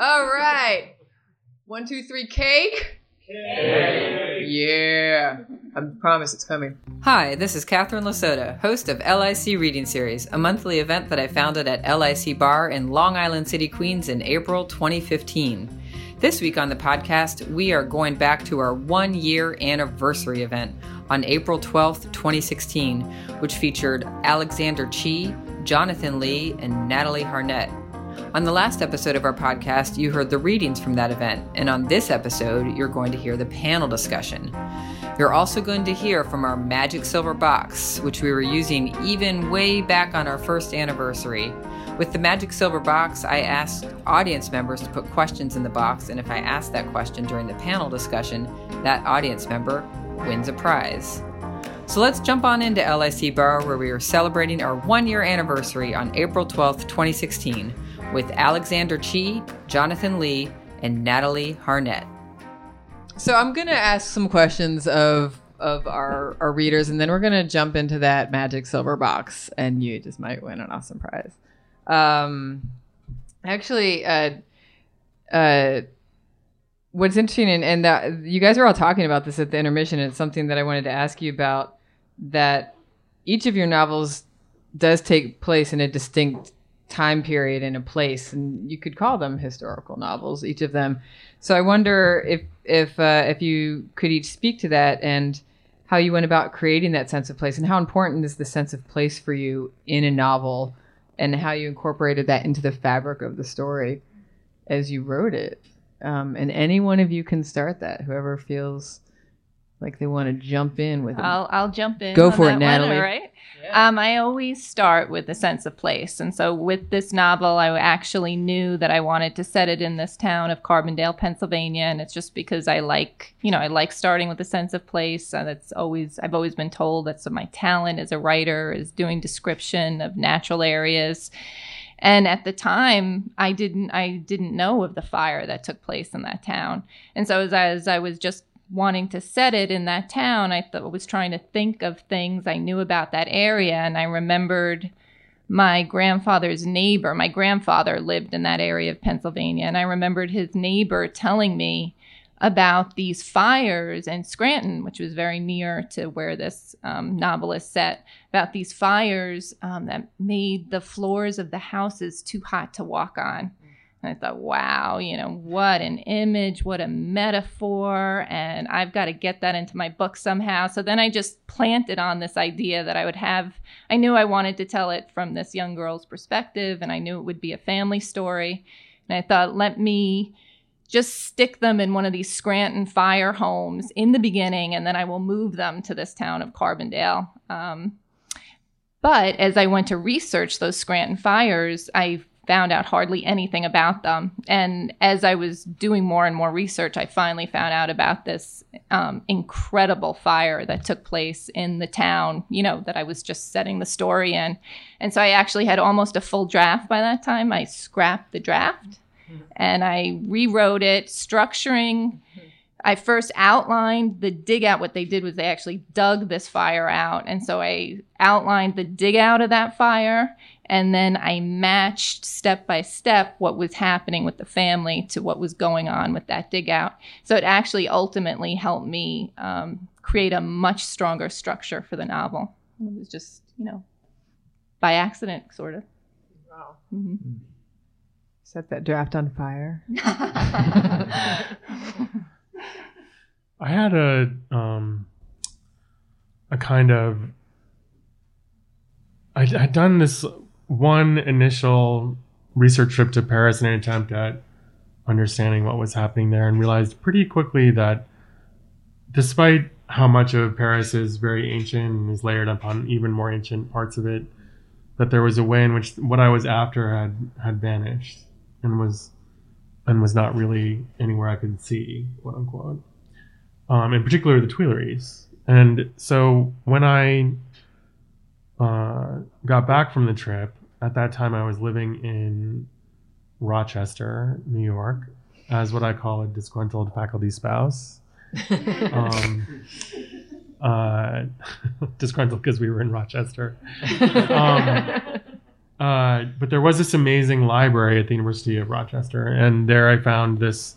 All right. One, two, three, cake. Cake. Yeah. I promise it's coming. Hi, this is Catherine LaSota, host of LIC Reading Series, a monthly event that I founded at LIC Bar in Long Island City, Queens in April 2015. This week on the podcast, we are going back to our one year anniversary event on April 12th, 2016, which featured Alexander Chee, Jonathan Lee, and Natalie Harnett. On the last episode of our podcast, you heard the readings from that event, and on this episode, you're going to hear the panel discussion. You're also going to hear from our Magic Silver Box, which we were using even way back on our first anniversary. With the Magic Silver Box, I asked audience members to put questions in the box, and if I ask that question during the panel discussion, that audience member wins a prize. So let's jump on into LIC Bar, where we are celebrating our one year anniversary on April 12th, 2016, with Alexander Chee, Jonathan Lee, and Natalie Harnett. So I'm gonna ask some questions of of our our readers, and then we're gonna jump into that magic silver box, and you just might win an awesome prize. Um, actually, uh, uh, what's interesting, and, and that you guys were all talking about this at the intermission. It's something that I wanted to ask you about. That each of your novels does take place in a distinct time period and a place, and you could call them historical novels, each of them. So I wonder if if uh, if you could each speak to that and how you went about creating that sense of place, and how important is the sense of place for you in a novel, and how you incorporated that into the fabric of the story as you wrote it. Um, and any one of you can start that. Whoever feels like they want to jump in with it. I'll I'll jump in. Go on for it, that one, Natalie. all right. Um, I always start with a sense of place, and so with this novel, I actually knew that I wanted to set it in this town of Carbondale, Pennsylvania, and it's just because I like, you know, I like starting with a sense of place, and it's always I've always been told that's my talent as a writer is doing description of natural areas. And at the time, I didn't I didn't know of the fire that took place in that town. And so as I, as I was just wanting to set it in that town, I was trying to think of things I knew about that area, and I remembered my grandfather's neighbor. My grandfather lived in that area of Pennsylvania, and I remembered his neighbor telling me about these fires in Scranton, which was very near to where this um, novel is set, about these fires um, that made the floors of the houses too hot to walk on. And I thought, wow, you know, what an image, what a metaphor. And I've got to get that into my book somehow. So then I just planted on this idea that I would have, I knew I wanted to tell it from this young girl's perspective, and I knew it would be a family story. And I thought, let me just stick them in one of these Scranton fire homes in the beginning, and then I will move them to this town of Carbondale. Um, but as I went to research those Scranton fires, I found out hardly anything about them. And as I was doing more and more research, I finally found out about this um, incredible fire that took place in the town, you know, that I was just setting the story in. And so I actually had almost a full draft by that time. I scrapped the draft and I rewrote it, structuring. I first outlined the dig out. What they did was they actually dug this fire out. And so I outlined the dig out of that fire. And then I matched step by step what was happening with the family to what was going on with that dig out. So it actually ultimately helped me um, create a much stronger structure for the novel. It was just, you know, by accident, sort of. Wow. Mhm. Set that draft on fire. I had a um a kind of I had done this one initial research trip to Paris in an attempt at understanding what was happening there and realized pretty quickly that despite how much of Paris is very ancient and is layered upon even more ancient parts of it, that there was a way in which what I was after had had vanished and was and was not really anywhere I could see, quote unquote. Um, in particular, the Tuileries. And so when I uh, got back from the trip, at that time I was living in Rochester, New York, as what I call a disgruntled faculty spouse. um, uh, disgruntled because we were in Rochester. Um, uh, but there was this amazing library at the University of Rochester, and there I found this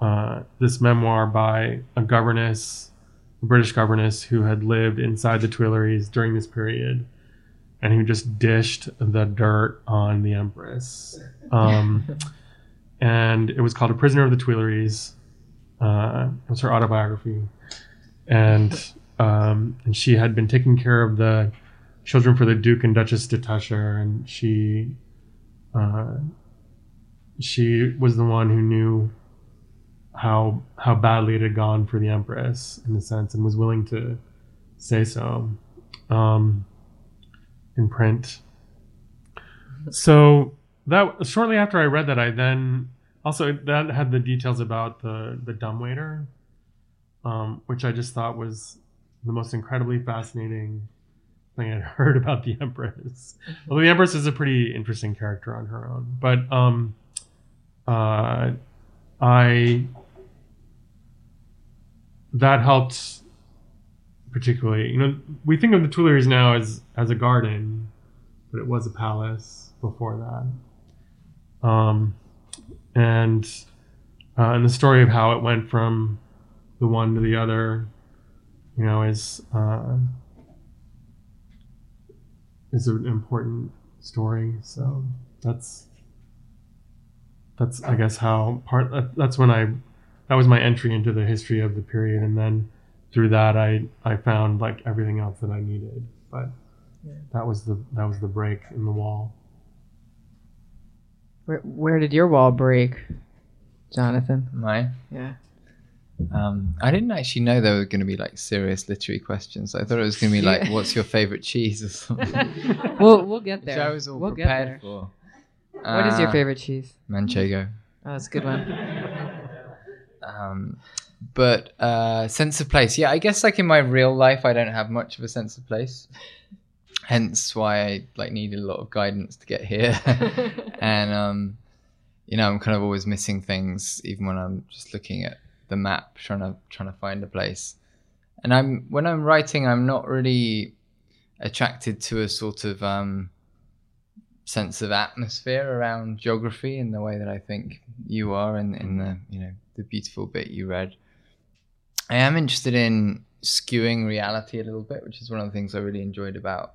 uh, this memoir by a governess, a British governess who had lived inside the Tuileries during this period, and who just dished the dirt on the Empress. Um, and it was called A Prisoner of the Tuileries. Uh, it was her autobiography, and um, and she had been taking care of the children for the Duke and Duchess de Tusher, and she uh, she was the one who knew how how badly it had gone for the Empress in a sense, and was willing to say so um, in print. So that shortly after I read that, I then also that had the details about the the dumbwaiter, um, which I just thought was the most incredibly fascinating thing I'd heard about the Empress. Although the Empress is a pretty interesting character on her own, but um, uh, I that helped particularly. You know, we think of the Tuileries now as as a garden, but it was a palace before that. Um, and uh, and the story of how it went from the one to the other, you know, is uh, is an important story. So that's that's I guess how part that's when I that was my entry into the history of the period, and then through that I I found like everything else that I needed. But that was the that was the break in the wall. Where, where did your wall break, Jonathan? Mine. Yeah. Um, I didn't actually know there were going to be like serious literary questions. I thought it was going to be like, "What's your favorite cheese?" or something. We'll we'll get Which there. I was all we'll get prepared there. for. What is your Uh, favorite cheese? Manchego. Oh, that's a good one. Um, but uh, sense of place, yeah. I guess like in my real life, I don't have much of a sense of place. Hence why I like needed a lot of guidance to get here. and um, you know, I'm kind of always missing things, even when I'm just looking at the map, trying to trying to find a place. And I'm when I'm writing, I'm not really attracted to a sort of um, sense of atmosphere around geography in the way that I think you are in, in the you know the beautiful bit you read. I am interested in skewing reality a little bit, which is one of the things I really enjoyed about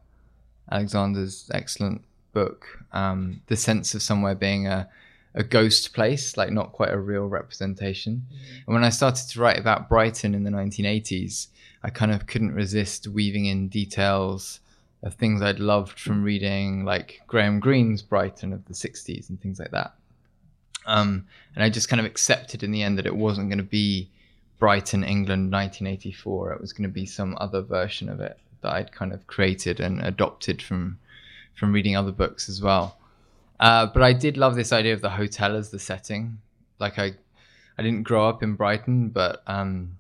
Alexander's excellent book. Um, the sense of somewhere being a a ghost place, like not quite a real representation. And when I started to write about Brighton in the 1980s, I kind of couldn't resist weaving in details of things I'd loved from reading, like Graham Greene's Brighton of the 60s and things like that. Um, and I just kind of accepted in the end that it wasn't going to be Brighton, England, 1984. It was going to be some other version of it that I'd kind of created and adopted from from reading other books as well. Uh, but I did love this idea of the hotel as the setting. Like I, I didn't grow up in Brighton, but um,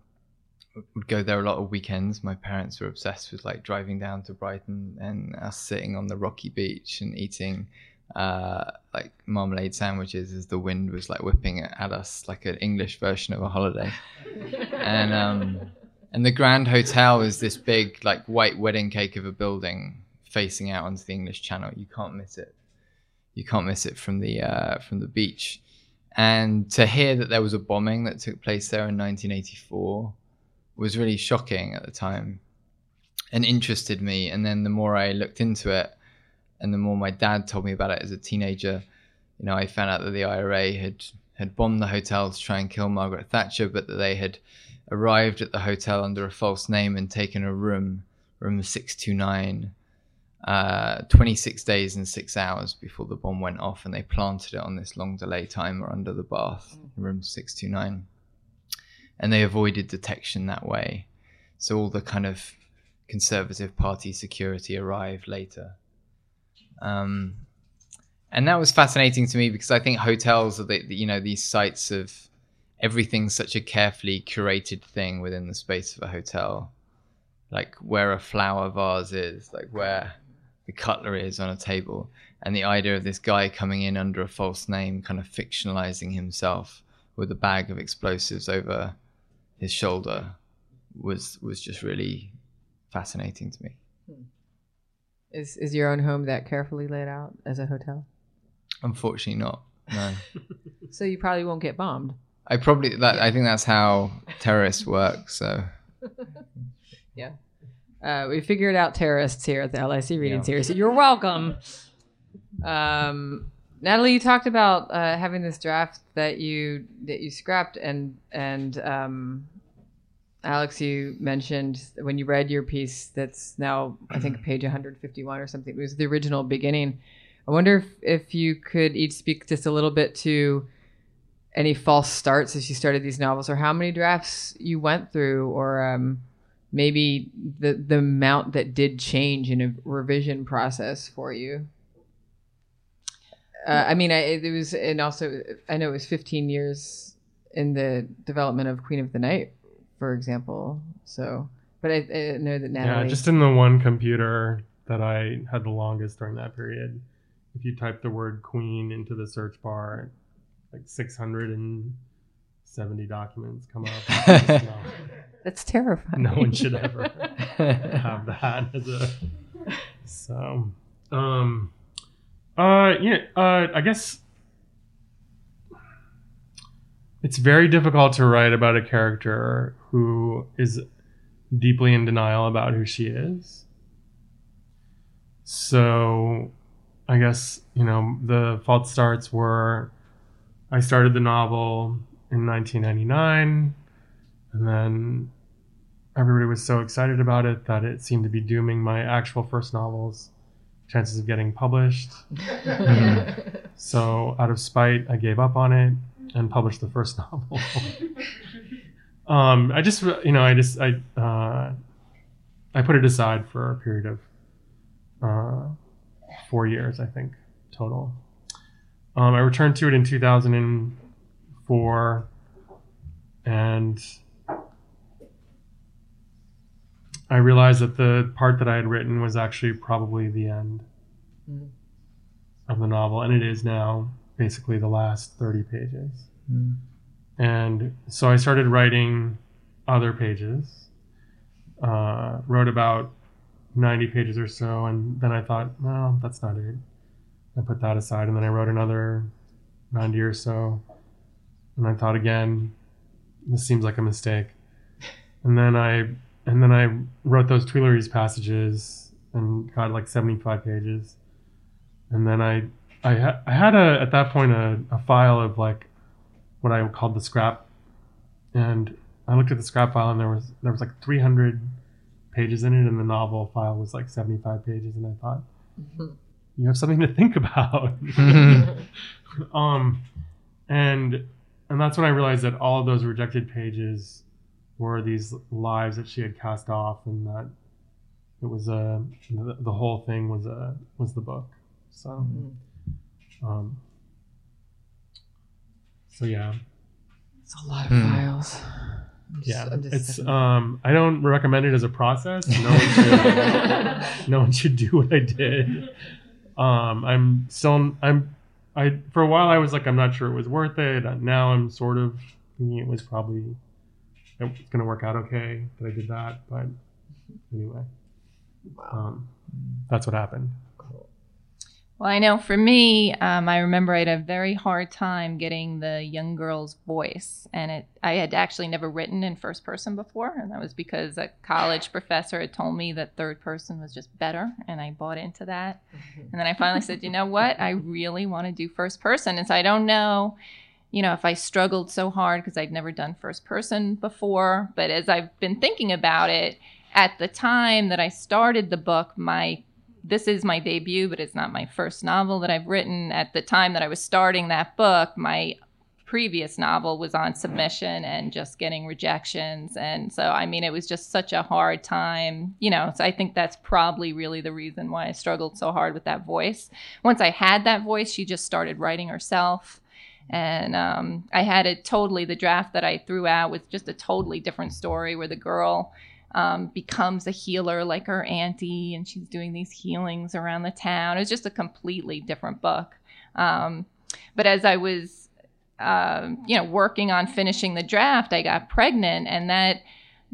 would go there a lot of weekends. My parents were obsessed with like driving down to Brighton and us sitting on the rocky beach and eating uh, like marmalade sandwiches as the wind was like whipping at us, like an English version of a holiday. and um, and the Grand Hotel is this big like white wedding cake of a building facing out onto the English Channel. You can't miss it you can't miss it from the uh, from the beach. And to hear that there was a bombing that took place there in 1984 was really shocking at the time, and interested me. And then the more I looked into it, and the more my dad told me about it as a teenager, you know, I found out that the IRA had had bombed the hotel to try and kill Margaret Thatcher, but that they had arrived at the hotel under a false name and taken a room, room 629 uh, 26 days and six hours before the bomb went off, and they planted it on this long delay timer under the bath, in room 629. And they avoided detection that way. So all the kind of Conservative Party security arrived later. Um, and that was fascinating to me because I think hotels are the, you know these sites of everything's such a carefully curated thing within the space of a hotel. Like where a flower vase is, like where the cutlery is on a table, and the idea of this guy coming in under a false name, kind of fictionalizing himself with a bag of explosives over his shoulder, was was just really fascinating to me. Is is your own home that carefully laid out as a hotel? Unfortunately, not. No. So you probably won't get bombed. I probably that I think that's how terrorists work. So yeah. Uh, we figured out terrorists here at the LIC reading Yeah. series. So you're welcome. Um, Natalie, you talked about uh, having this draft that you that you scrapped, and and um, Alex, you mentioned when you read your piece that's now I think page 151 or something. It was the original beginning. I wonder if, if you could each speak just a little bit to any false starts as you started these novels, or how many drafts you went through, or um, maybe the the amount that did change in a revision process for you. Uh, I mean, I, it was, and also I know it was 15 years in the development of Queen of the Night, for example. So, but I, I know that Natalie. Yeah, just in the one computer that I had the longest during that period. If you type the word queen into the search bar, like 670 documents come up. no, that's terrifying. no one should ever have that as a. So, um, uh, yeah, uh, I guess it's very difficult to write about a character who is deeply in denial about who she is. So, I guess, you know, the false starts were I started the novel in 1999, and then everybody was so excited about it that it seemed to be dooming my actual first novel's chances of getting published. so, out of spite, I gave up on it and published the first novel. um, I just, you know, I just, I, uh, I put it aside for a period of uh, four years, I think, total. Um, I returned to it in 2004, and I realized that the part that I had written was actually probably the end Mm. of the novel, and it is now basically the last 30 pages. Mm. And so I started writing other pages, uh, wrote about 90 pages or so, and then I thought, well, that's not it. I put that aside, and then I wrote another 90 or so, and I thought again, this seems like a mistake. And then I and then I wrote those Tuileries passages and got like 75 pages. And then I I, ha- I had a at that point a, a file of like what I called the scrap, and I looked at the scrap file and there was there was like 300 pages in it, and the novel file was like 75 pages, and I thought you have something to think about. um, and and that's when I realized that all of those rejected pages were these lives that she had cast off, and that it was a the, the whole thing was a was the book. So, um, so yeah, It's a lot of Hmm. files. Just- yeah. Just It's stepping- um, I don't recommend it as a process. No one should. no one should do what I did. Um, I'm still I'm I for a while I was like I'm not sure it was worth it. Now I'm sort of thinking it was probably it's gonna work out okay that I did that. But anyway, um, that's what happened. Well, I know for me, um, I remember I had a very hard time getting the young girl's voice, and it I had actually never written in first person before, and that was because a college professor had told me that third person was just better, and I bought into that. And then I finally said, you know what, I really want to do first person, and so I don't know, you know, if I struggled so hard because I'd never done first person before, but as I've been thinking about it, at the time that I started the book, my this is my debut, but it's not my first novel that I've written. At the time that I was starting that book, my previous novel was on submission and just getting rejections. And so, I mean, it was just such a hard time, you know. So, I think that's probably really the reason why I struggled so hard with that voice. Once I had that voice, she just started writing herself. And um, I had it totally, the draft that I threw out was just a totally different story where the girl um, becomes a healer like her auntie, and she's doing these healings around the town. It was just a completely different book. Um, but as I was, um, you know, working on finishing the draft, I got pregnant, and that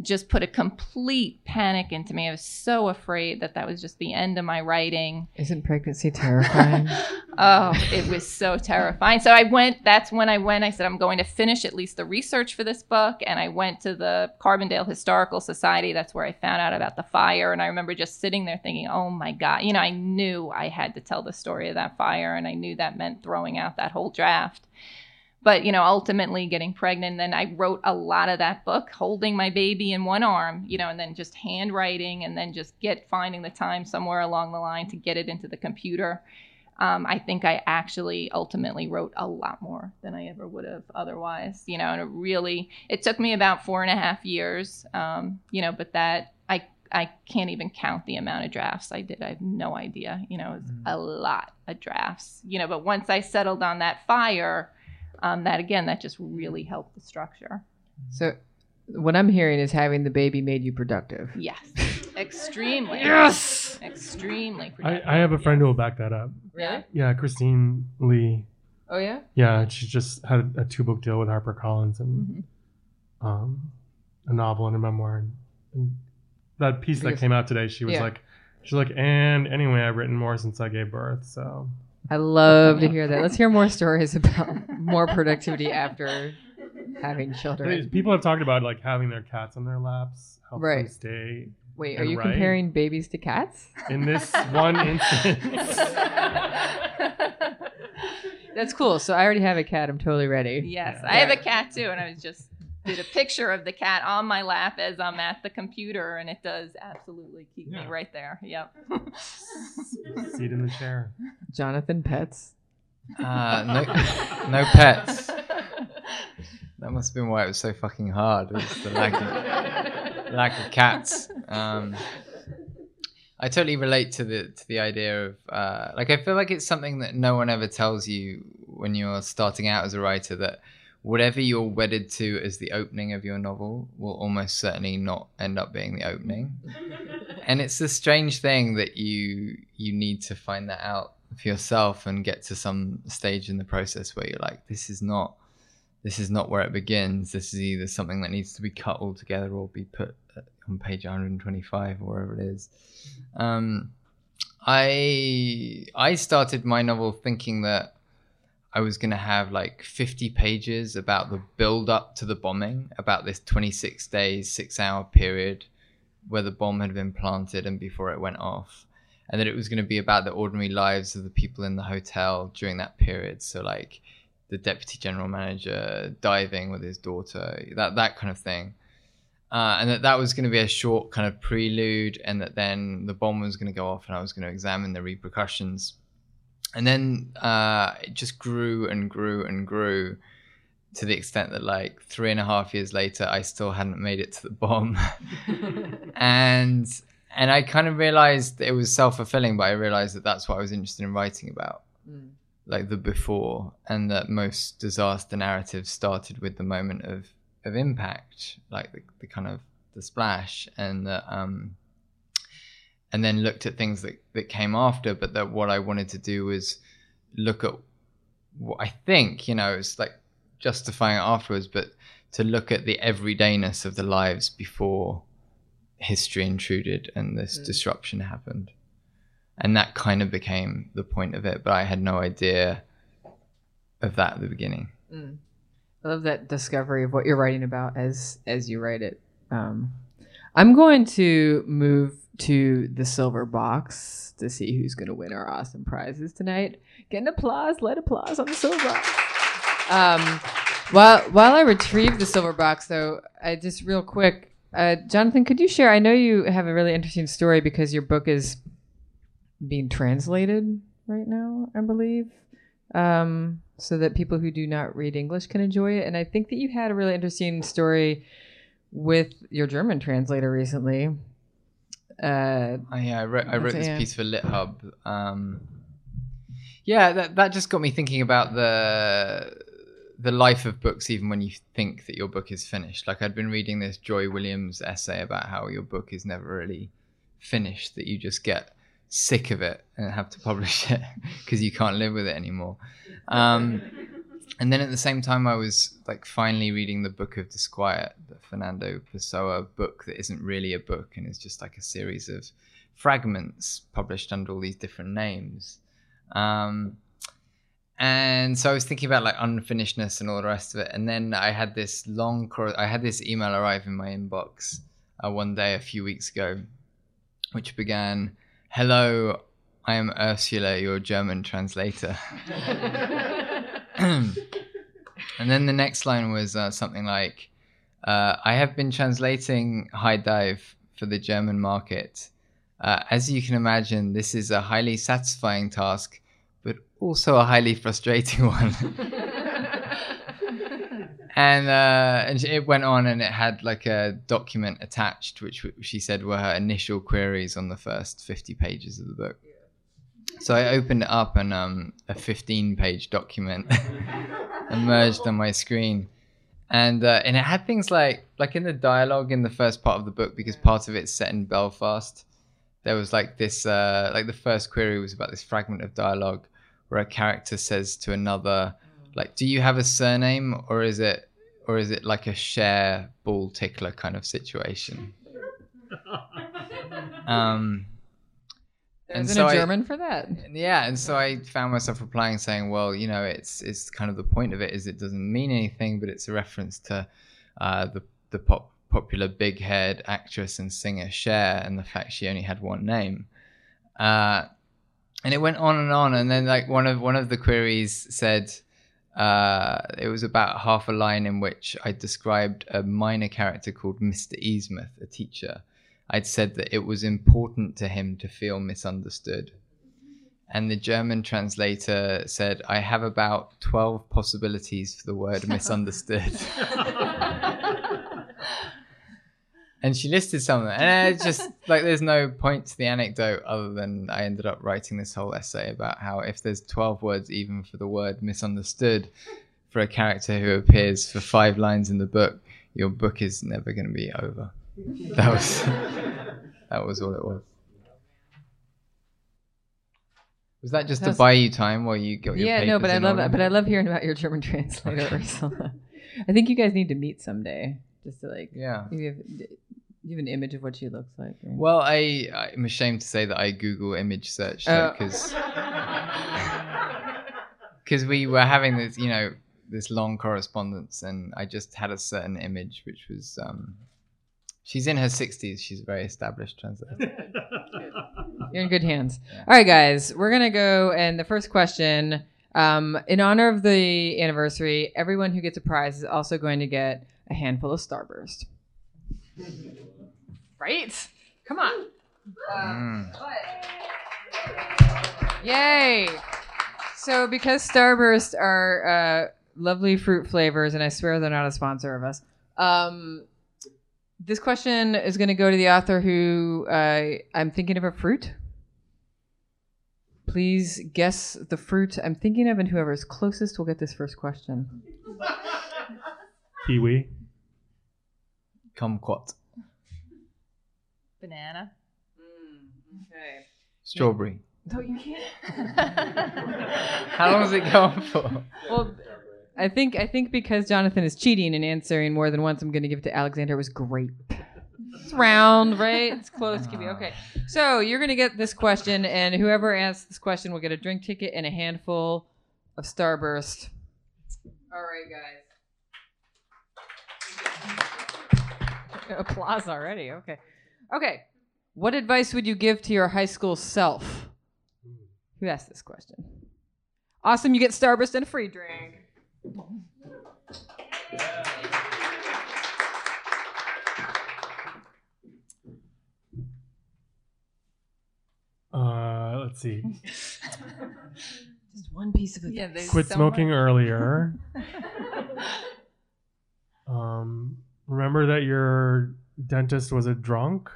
just put a complete panic into me. I was so afraid that that was just the end of my writing. Isn't pregnancy terrifying? oh, it was so terrifying. So I went, that's when I went, I said, I'm going to finish at least the research for this book. And I went to the Carbondale Historical Society. That's where I found out about the fire. And I remember just sitting there thinking, oh my God, you know, I knew I had to tell the story of that fire. And I knew that meant throwing out that whole draft but you know ultimately getting pregnant then i wrote a lot of that book holding my baby in one arm you know and then just handwriting and then just get finding the time somewhere along the line to get it into the computer um, i think i actually ultimately wrote a lot more than i ever would have otherwise you know and it really it took me about four and a half years um, you know but that i I can't even count the amount of drafts I did. I have no idea. You know, it was mm. a lot of drafts. You know, but once I settled on that fire, um, that again, that just really helped the structure. So, what I'm hearing is having the baby made you productive. Yes, extremely. yes, extremely. I, I, have a friend who will back that up. Really? Yeah, Christine Lee. Oh yeah. Yeah, she just had a two book deal with HarperCollins and mm-hmm. um, a novel and a memoir. And, and that piece because, that came out today, she was yeah. like, she's like, and anyway, I've written more since I gave birth, so. I love to hear that. Let's hear more stories about more productivity after having children. People have talked about like having their cats on their laps, help right. them stay. Wait, are you write. comparing babies to cats? In this one instance. That's cool. So I already have a cat. I'm totally ready. Yes, yeah. I have a cat too, and I was just did a picture of the cat on my lap as I'm at the computer, and it does absolutely keep yeah. me right there. Yep. Seat in the chair. Jonathan, pets? Uh, no, no pets. That must have been why it was so fucking hard. Was the lack of lack of cats. Um, I totally relate to the to the idea of uh, like I feel like it's something that no one ever tells you when you're starting out as a writer that whatever you're wedded to as the opening of your novel will almost certainly not end up being the opening. and it's a strange thing that you you need to find that out for yourself and get to some stage in the process where you're like, this is not this is not where it begins. This is either something that needs to be cut all together or be put on page 125 or wherever it is. Um, I I started my novel thinking that I was going to have like 50 pages about the build up to the bombing, about this 26 days, six hour period where the bomb had been planted and before it went off. And that it was going to be about the ordinary lives of the people in the hotel during that period. So, like the deputy general manager diving with his daughter, that, that kind of thing. Uh, and that that was going to be a short kind of prelude, and that then the bomb was going to go off, and I was going to examine the repercussions and then uh, it just grew and grew and grew to the extent that like three and a half years later i still hadn't made it to the bomb and and i kind of realized it was self-fulfilling but i realized that that's what i was interested in writing about mm. like the before and that most disaster narratives started with the moment of of impact like the, the kind of the splash and that um and then looked at things that, that came after. But that what I wanted to do was look at what I think, you know, it's like justifying it afterwards, but to look at the everydayness of the lives before history intruded and this mm. disruption happened. And that kind of became the point of it, but I had no idea of that at the beginning. Mm. I love that discovery of what you're writing about as as you write it. Um, I'm going to move to the silver box to see who's going to win our awesome prizes tonight. Get an applause, let applause on the silver box. Um, while while I retrieve the silver box, though, I just real quick, uh, Jonathan, could you share? I know you have a really interesting story because your book is being translated right now, I believe, um, so that people who do not read English can enjoy it. And I think that you had a really interesting story with your German translator recently uh, oh, yeah, I wrote, I wrote this yeah. piece for LitHub. Um, yeah, that that just got me thinking about the the life of books, even when you think that your book is finished. Like I'd been reading this Joy Williams essay about how your book is never really finished; that you just get sick of it and have to publish it because you can't live with it anymore. Um, and then at the same time, I was like finally reading the Book of Disquiet, the Fernando Pessoa book that isn't really a book and is just like a series of fragments published under all these different names. Um, and so I was thinking about like unfinishedness and all the rest of it. And then I had this long, I had this email arrive in my inbox uh, one day a few weeks ago, which began, "Hello, I am Ursula, your German translator." and then the next line was uh, something like, uh, "I have been translating High Dive for the German market. Uh, as you can imagine, this is a highly satisfying task." but also a highly frustrating one. and uh, and it went on, and it had like a document attached, which she said were her initial queries on the first fifty pages of the book. So I opened it up, and um, a fifteen-page document emerged on my screen, and uh, and it had things like like in the dialogue in the first part of the book because part of it's set in Belfast. There was like this, uh, like the first query was about this fragment of dialogue where a character says to another, like, "Do you have a surname, or is it, or is it like a share ball tickler kind of situation?" um, There's so a German for that. yeah, and so I found myself replying saying, "Well, you know, it's it's kind of the point of it is it doesn't mean anything, but it's a reference to uh, the the pop, popular big head actress and singer Cher, and the fact she only had one name." Uh, and it went on and on, and then like one of one of the queries said. Uh, it was about half a line in which I described a minor character called Mr. Easmouth, a teacher. I'd said that it was important to him to feel misunderstood. And the German translator said, I have about 12 possibilities for the word misunderstood. and she listed some of them. And it's just like there's no point to the anecdote other than I ended up writing this whole essay about how if there's 12 words even for the word misunderstood for a character who appears for five lines in the book, your book is never going to be over. That was that was all it was. Was that just That's- to buy you time while you got your Yeah, no, but I love order? but I love hearing about your German translator, Ursula. I think you guys need to meet someday, just to like. Yeah. You have, you have an image of what she looks like. right? Well, I I'm ashamed to say that I Google image search Oh. because because we were having this you know this long correspondence and I just had a certain image which was um she's in her 60s she's a very established translator You're in good hands. All right, guys, we're gonna go. And the first question, um, in honor of the anniversary, everyone who gets a prize is also going to get a handful of Starburst. Right? Come on. Mm. Yay! So, because Starburst are uh, lovely fruit flavors, and I swear they're not a sponsor of us, um, this question is going to go to the author who uh, I'm thinking of a fruit. Please guess the fruit I'm thinking of, and whoever is closest will get this first question. Kiwi. kumquat Banana. Okay. strawberry No, you can't. how long does it go on for Well, I think I think because Jonathan is cheating and answering more than once, I'm going to give it to Alexander. It was grape. It's round, right? It's close. Give okay. So you're going to get this question, and whoever asks this question will get a drink ticket and a handful of Starburst. All right, guys. Applause already. Okay. Okay. What advice would you give to your high school self? Who asked this question? Awesome, you get Starburst and a free drink. Uh, let's see. Just one piece of advice. Yeah, there's Quit so smoking much. earlier. Um, remember that your dentist was a drunk,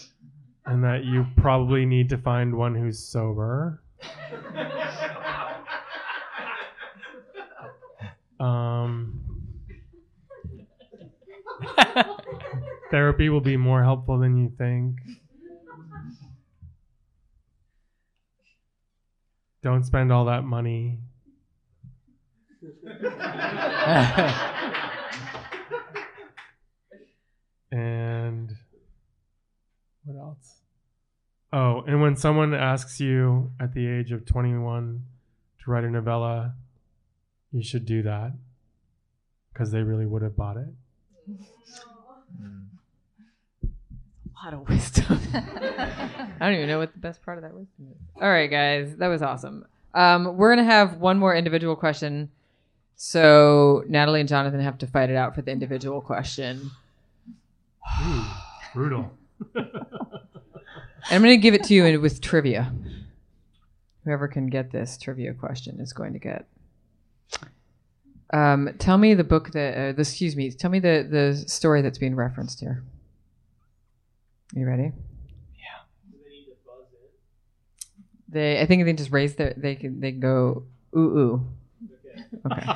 and that you probably need to find one who's sober. Um, therapy will be more helpful than you think. Don't spend all that money. and what else? Oh, and when someone asks you at the age of 21 to write a novella, you should do that because they really would have bought it. Mm. A lot of wisdom. I don't even know what the best part of that wisdom is. All right, guys, that was awesome. Um, we're gonna have one more individual question. So Natalie and Jonathan have to fight it out for the individual question. Ooh, brutal. I'm going to give it to you with trivia. Whoever can get this trivia question is going to get. Um, tell me the book that, uh, the, excuse me, tell me the, the story that's being referenced here. Are you ready? Yeah. They, I think they just raise their, they can, they can go, ooh, ooh. Okay.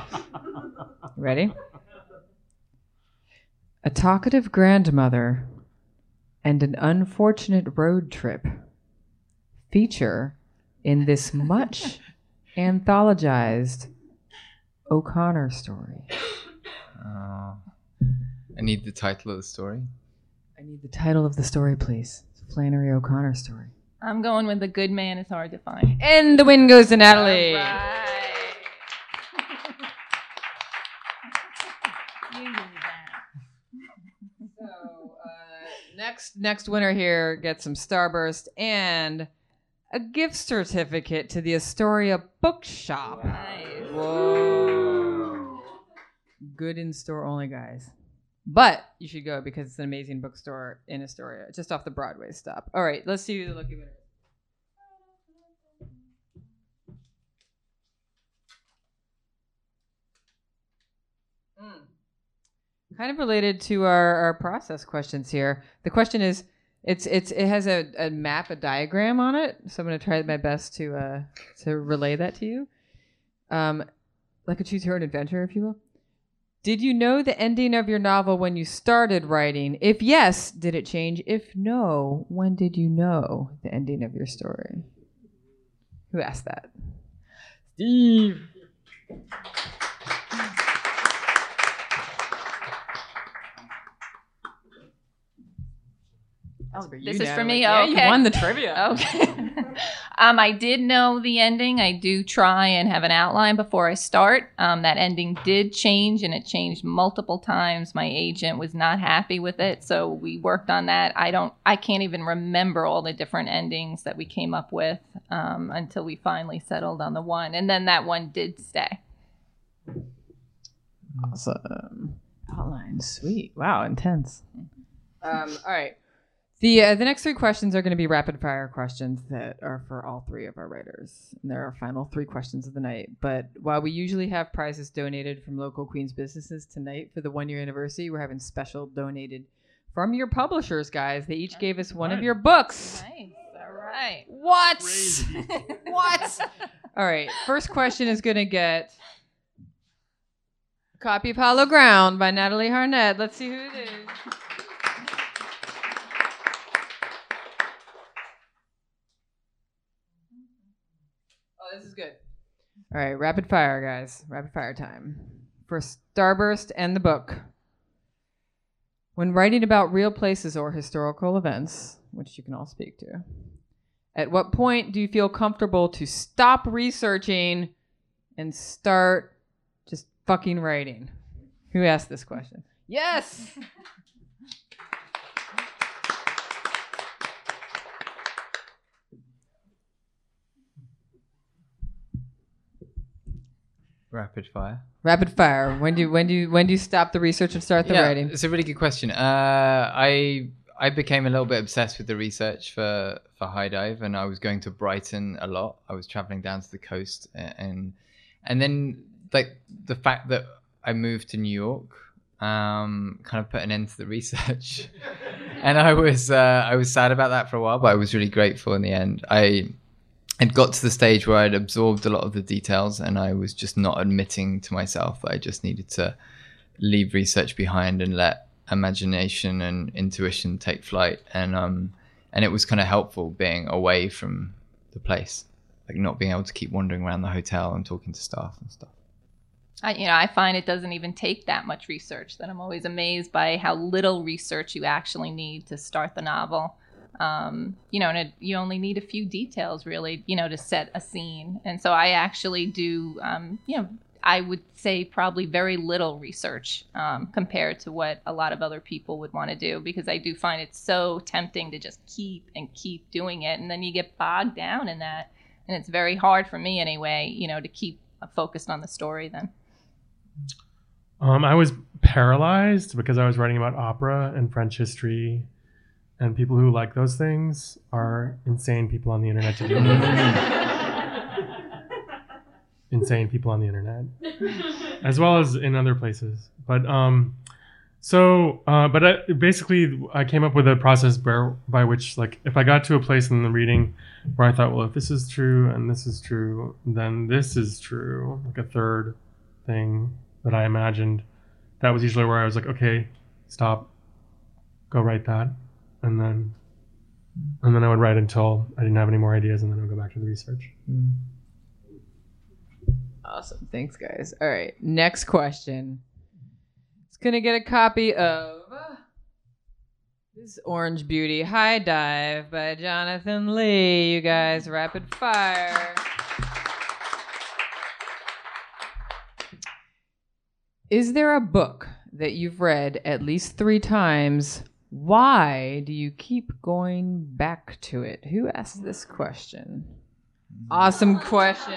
Ready? A talkative grandmother and an unfortunate road trip feature in this much anthologized O'Connor story. Oh. I need the title of the story. I need the title of the story, please. Flannery O'Connor story. I'm going with the good man is hard to find. And the win goes to Natalie. Right. You knew that. So uh, next next winner here gets some Starburst and a gift certificate to the Astoria Bookshop. Nice. Whoa. Good in store only, guys. But you should go because it's an amazing bookstore in Astoria, just off the Broadway stop. All right, let's see who the lucky winner is. Mm. Kind of related to our, our process questions here. The question is, it's it's it has a, a map, a diagram on it. So I'm gonna try my best to uh to relay that to you. Um, like a choose your own adventure, if you will. Did you know the ending of your novel when you started writing? If yes, did it change? If no, when did you know the ending of your story? Who asked that? Steve. This is for me? Yeah, Okay. you won the trivia. Okay. um, I did know the ending. I do try and have an outline before I start. Um, that ending did change, and it changed multiple times. My agent was not happy with it, so we worked on that. I don't. I can't even remember all the different endings that we came up with um, until we finally settled on the one, and then that one did stay. Awesome. Outline, sweet. Wow, intense. Um, all right. The uh, the next three questions are going to be rapid fire questions that are for all three of our writers. And they're our final three questions of the night. But while we usually have prizes donated from local Queens businesses tonight for the one year anniversary, we're having special donated from your publishers, guys. They each gave us one of your books. Nice. All right. What? What? All right. First question is going to get a copy of Hollow Ground by Natalie Harnett. Let's see who it is. This is good. All right, rapid fire, guys. Rapid fire time. For Starburst and the book. When writing about real places or historical events, which you can all speak to, at what point do you feel comfortable to stop researching and start just fucking writing? Who asked this question? Yes. Rapid fire. Rapid fire. When do you, when do you, when do you stop the research and start the yeah, writing? It's a really good question. Uh, I I became a little bit obsessed with the research for for High Dive, and I was going to Brighton a lot. I was traveling down to the coast, and and then like the fact that I moved to New York um, kind of put an end to the research, and I was uh, I was sad about that for a while, but I was really grateful in the end. I had got to the stage where I'd absorbed a lot of the details, and I was just not admitting to myself that I just needed to leave research behind and let imagination and intuition take flight and um and it was kind of helpful being away from the place like not being able to keep wandering around the hotel and talking to staff and stuff I, you know, I find it doesn't even take that much research. That I'm always amazed by how little research you actually need to start the novel. Um, you know, and it, you only need a few details really, you know, to set a scene. And so I actually do, um, you know, I would say probably very little research um, compared to what a lot of other people would want to do because I do find it so tempting to just keep and keep doing it, and then you get bogged down in that, and it's very hard for me anyway, you know, to keep focused on the story then. Um, I was paralyzed because I was writing about opera and French history, and people who like those things are insane people on the internet to deal with. insane people on the internet, as well as in other places. But um, so uh, but I, basically, I came up with a process where, by which, like, if I got to a place in the reading where I thought, well, if this is true and this is true, then this is true, like a third thing that I imagined. That was usually where I was like, okay, stop, go write that, and then and then I would write until I didn't have any more ideas, and then I would go back to the research. Hmm. Awesome. Thanks, guys. All right. Next question. It's going to get a copy of this Orange Beauty High Dive by Jonathan Lee. You guys, rapid fire. Is there a book that you've read at least three times? Why do you keep going back to it? Who asked this question? Awesome question.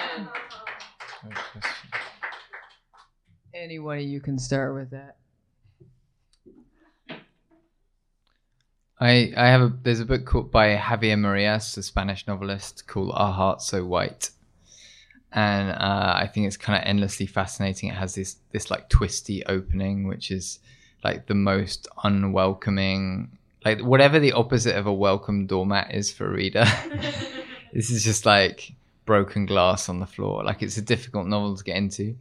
Good question. Any one of you can start with that. I I have a there's a book called by Javier Marias, a Spanish novelist, called Our Hearts So White, and uh, I think it's kind of endlessly fascinating. It has this this like twisty opening, which is like the most unwelcoming, like whatever the opposite of a welcome doormat is for a reader. this is just like broken glass on the floor. Like it's a difficult novel to get into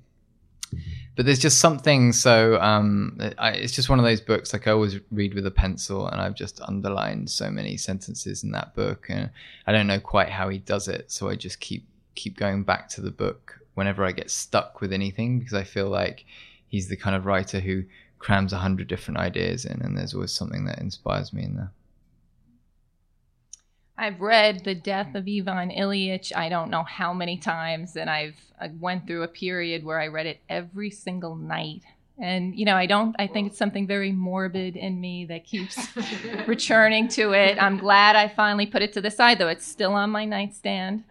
but there's just something so um, I, it's just one of those books like i always read with a pencil and i've just underlined so many sentences in that book and i don't know quite how he does it so i just keep keep going back to the book whenever i get stuck with anything because i feel like he's the kind of writer who crams a hundred different ideas in and there's always something that inspires me in there I've read The Death of Ivan Ilyich I don't know how many times and I've I went through a period where I read it every single night. And you know, I don't I think it's something very morbid in me that keeps returning to it. I'm glad I finally put it to the side though. It's still on my nightstand.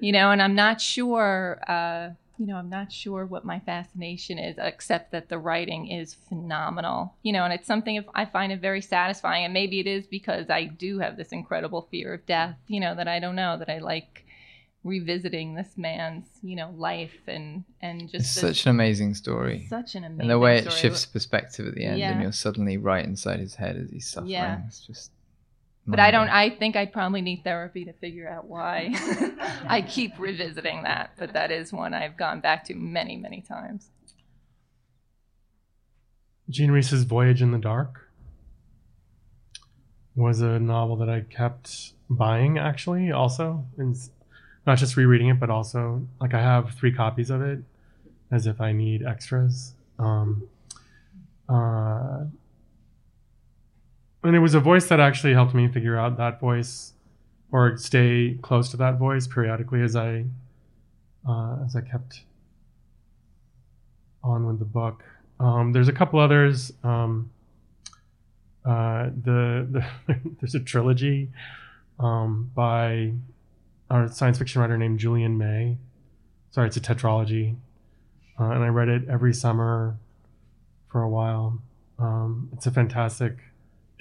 You know, and I'm not sure uh you know, I'm not sure what my fascination is, except that the writing is phenomenal. You know, and it's something if I find it very satisfying, and maybe it is because I do have this incredible fear of death. You know, that I don't know that I like revisiting this man's you know life and and just such an amazing story such an amazing and the way it story. shifts perspective at the end Yeah. and you're suddenly right inside his head as he's suffering Yeah. it's just But I don't. I think I'd probably need therapy to figure out why I keep revisiting that. But that is one I've gone back to many, many times. Jean Rhys's Voyage in the Dark was a novel that I kept buying actually also and not just rereading it but also like I have three copies of it as if I need extras. Um, uh, and it was a voice that actually helped me figure out that voice or stay close to that voice periodically as I uh, as I kept on with the book. Um, there's a couple others. Um, uh, the, the there's a trilogy um, by a science fiction writer named Julian May. Sorry, it's a tetralogy, uh, and I read it every summer for a while. Um, it's a fantastic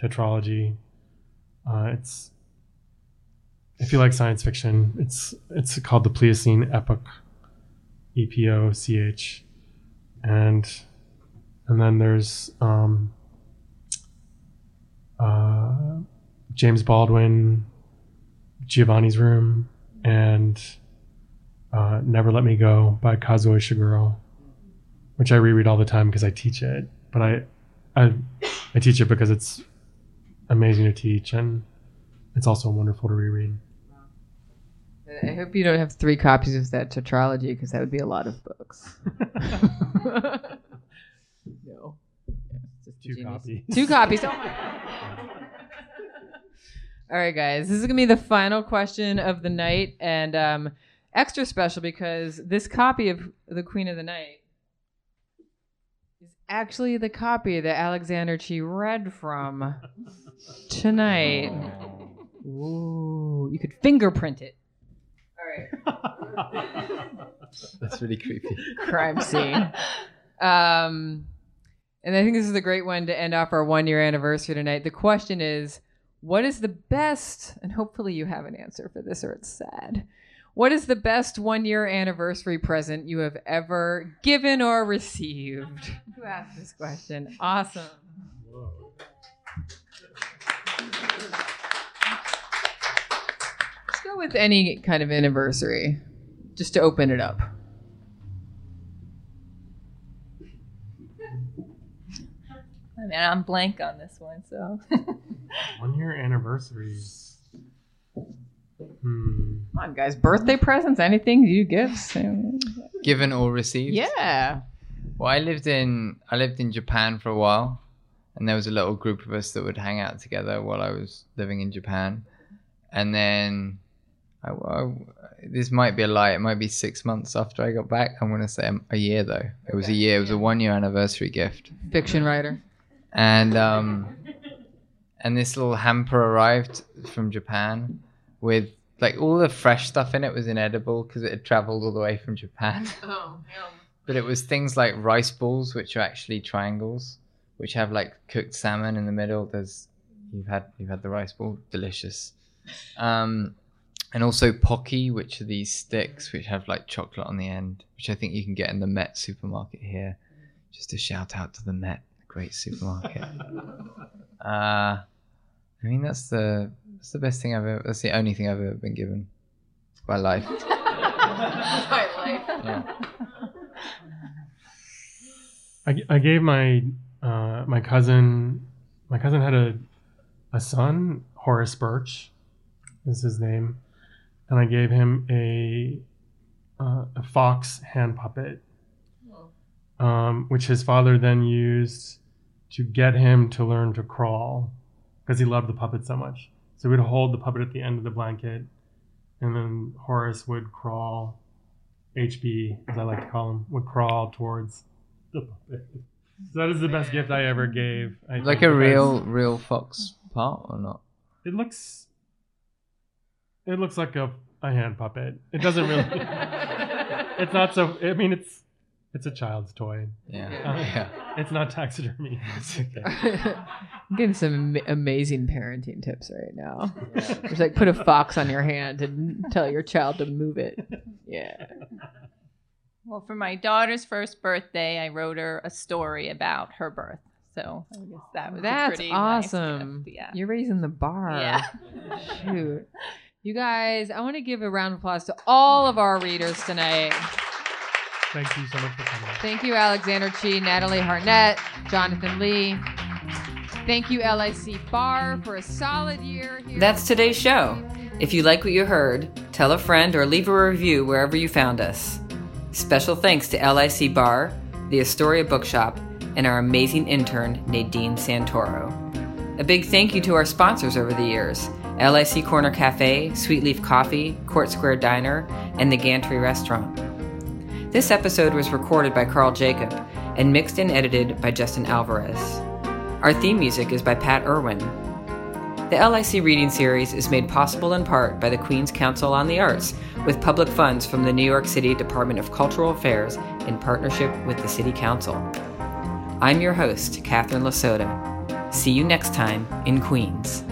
tetralogy. Uh, it's if you like science fiction, it's it's called the Pliocene Epoch, E P O C H, and and then there's um, uh, James Baldwin, Giovanni's Room, and uh, Never Let Me Go by Kazuo Ishiguro, which I reread all the time because I teach it. But I, I, I teach it because it's amazing to teach and it's also wonderful to reread. I hope you don't have three copies of that tetralogy because that would be a lot of books. no. Just Two genius. copies. Two copies. Oh my- All right, guys. This is gonna be the final question of the night, and um, extra special because this copy of the Queen of the Night is actually the copy that Alexander Chee read from tonight. Ooh, you could fingerprint it. All right. That's really creepy. crime scene. Um, and I think this is a great one to end off our one year anniversary tonight. The question is, what is the best? And hopefully you have an answer for this, or it's sad. What is the best one year anniversary present you have ever given or received? Who asked this question? Awesome. Let's go with any kind of anniversary, just to open it up. I mean, I'm blank on this one, so. One year anniversaries. Hmm. Come on, guys. Birthday presents, anything, you gifts. Given or received? Yeah. Well, I lived in I lived in Japan for a while, and there was a little group of us that would hang out together while I was living in Japan, and then I, I- this might be a lie. It might be six months after I got back. I'm gonna say a year though. It was a year. It was a one year anniversary gift, Fiction writer. and um, and this little hamper arrived from Japan with like all the fresh stuff in it was inedible because it had traveled all the way from Japan. Oh, But it was things like rice balls, which are actually triangles, which have like cooked salmon in the middle. There's you've had you've had the rice ball, delicious. Um, and also pocky, which are these sticks which have like chocolate on the end, which I think you can get in the Met supermarket here. Just a shout out to the Met, great supermarket. uh, I mean that's the that's the best thing I've ever. That's the only thing I've ever been given by life. Yeah. I, I gave my uh, my cousin my cousin had a a son Horace Birch is his name, and I gave him a uh, a fox hand puppet, um, which his father then used to get him to learn to crawl because he loved the puppet so much. So we'd hold the puppet at the end of the blanket, and then Horace would crawl. HB, as I like to call him, would crawl towards the puppet. So that is the best gift I ever gave. I Like a real real fox part or not? It looks. It looks like a, a hand puppet. It doesn't really. it's not so. I mean, it's it's a child's toy. Yeah. Uh, Yeah. It's not taxidermy. It's okay. I'm getting some am- amazing parenting tips right now. It's like put a fox on your hand and tell your child to move it. Yeah. Well, for my daughter's first birthday, I wrote her a story about her birth. So I guess that was a That's pretty nice awesome. gift, yeah. You're raising the bar. Yeah. Shoot. You guys, I want to give a round of applause to all of our readers tonight. Thank you so much for coming. Thank you, Alexander Chee, Natalie Harnett, Jonathan Lee. Thank you, LIC Bar, for a solid year here. That's today's show. If you like what you heard, tell a friend or leave a review wherever you found us. Special thanks to LIC Bar, the Astoria Bookshop, and our amazing intern, Nadine Santoro. A big thank you to our sponsors over the years LIC Corner Cafe, Sweet Leaf Coffee, Court Square Diner, and the Gantry Restaurant. This episode was recorded by Carl Jacob and mixed and edited by Justin Alvarez. Our theme music is by Pat Irwin. The LIC Reading Series is made possible in part by the Queens Council on the Arts, with public funds from the New York City Department of Cultural Affairs in partnership with the City Council. I'm your host, Catherine LaSota. See you next time in Queens.